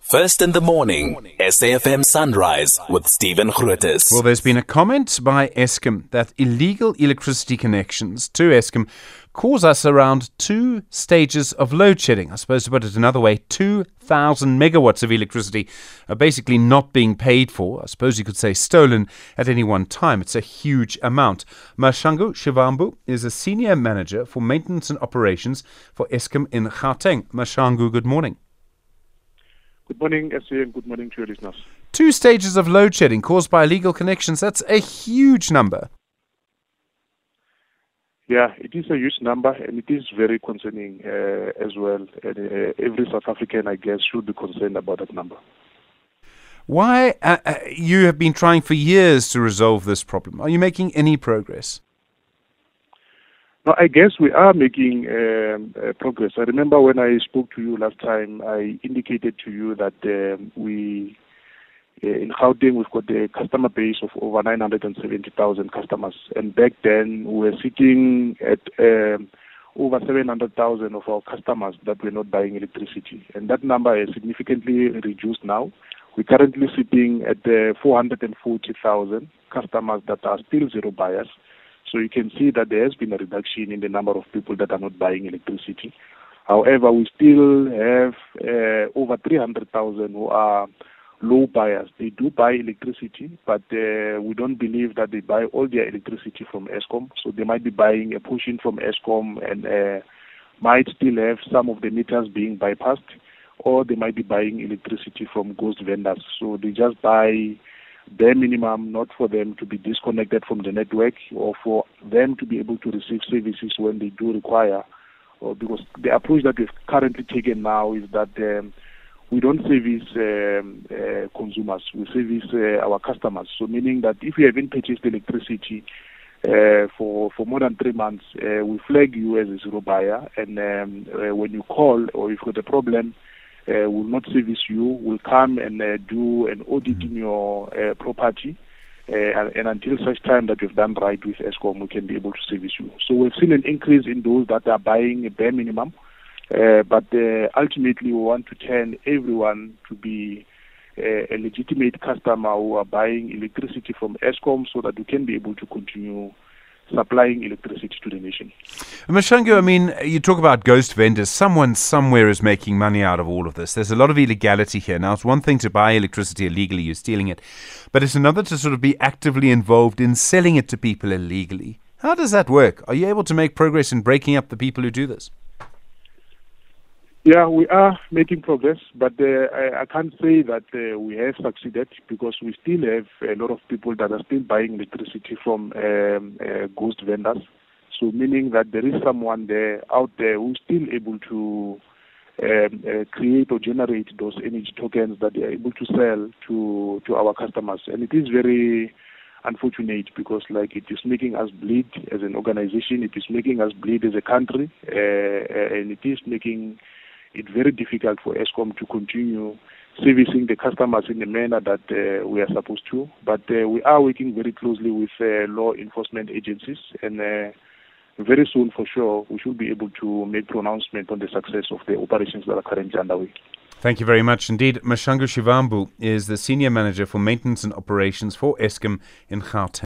First in the morning, SAFM Sunrise with Stephen Grootes. Well, there's been a comment by Eskom that illegal electricity connections to Eskom cause us around two stages of load shedding. I suppose to put it another way, 2,000 megawatts of electricity are basically not being paid for. I suppose you could say stolen at any one time. It's a huge amount. Mashangu Xivambu is a senior manager for maintenance and operations for Eskom in Gauteng. Mashangu, good morning. Good morning, SA, and good morning to your listeners. Two stages of load shedding caused by illegal connections. That's a huge number. Yeah, it is a huge number and it is very concerning uh, as well. And, uh, every South African, I guess, should be concerned about that number. Why? Uh, uh you have been trying for years to resolve this problem. Are you making any progress? No, I guess we are making um, uh, progress. I remember when I spoke to you last time, I indicated to you that um, we, uh, in Gauteng, we've got a customer base of over 970,000 customers. And back then, we were sitting at um, over 700,000 of our customers that were not buying electricity. And that number is significantly reduced now. We're currently sitting at uh, 440,000 customers that are still zero buyers. So you can see that there has been a reduction in the number of people that are not buying electricity. However, we still have uh, over 300,000 who are low buyers. They do buy electricity, but uh, we don't believe that they buy all their electricity from Eskom. So they might be buying a portion from Eskom and uh, might still have some of the meters being bypassed, or they might be buying electricity from ghost vendors. So they just buy bare minimum, not for them to be disconnected from the network or for them to be able to receive services when they do require. Or because the approach that we've currently taken now is that um, we don't service um, uh, consumers, we service uh, our customers. So meaning that if you haven't purchased electricity uh, for for more than three months, uh, we flag you as a zero buyer, and um, uh, when you call or if you've got a problem, uh, will not service you, will come and uh, do an audit in your uh, property. Uh, and, and, until such time that you've done right with Eskom, we can be able to service you. So we've seen an increase in those that are buying a bare minimum, uh, but uh, ultimately we want to turn everyone to be a legitimate customer who are buying electricity from Eskom so that we can be able to continue supplying electricity to the nation. Mashangu, I mean, you talk about ghost vendors. Someone somewhere is making money out of all of this. There's a lot of illegality here. Now, it's one thing to buy electricity illegally, you're stealing it, but it's another to sort of be actively involved in selling it to people illegally. How does that work? Are you able to make progress in breaking up the people who do this? Yeah, we are making progress, but uh, I, I, can't say that uh, we have succeeded because we still have a lot of people that are still buying electricity from um, uh, ghost vendors. So, meaning that there is someone there out there who's still able to um, uh, create or generate those energy tokens that they are able to sell to to our customers, and it is very unfortunate because like it is making us bleed as an organization, it is making us bleed as a country, uh, uh, and it is making it very difficult for Eskom to continue servicing the customers in the manner that uh, we are supposed to. But uh, we are working very closely with uh, law enforcement agencies, and uh, very soon, for sure, we should be able to make pronouncement on the success of the operations that are currently underway. Thank you very much indeed. Mashangu Xivambu is the Senior Manager for Maintenance and Operations for Eskom in Gauteng.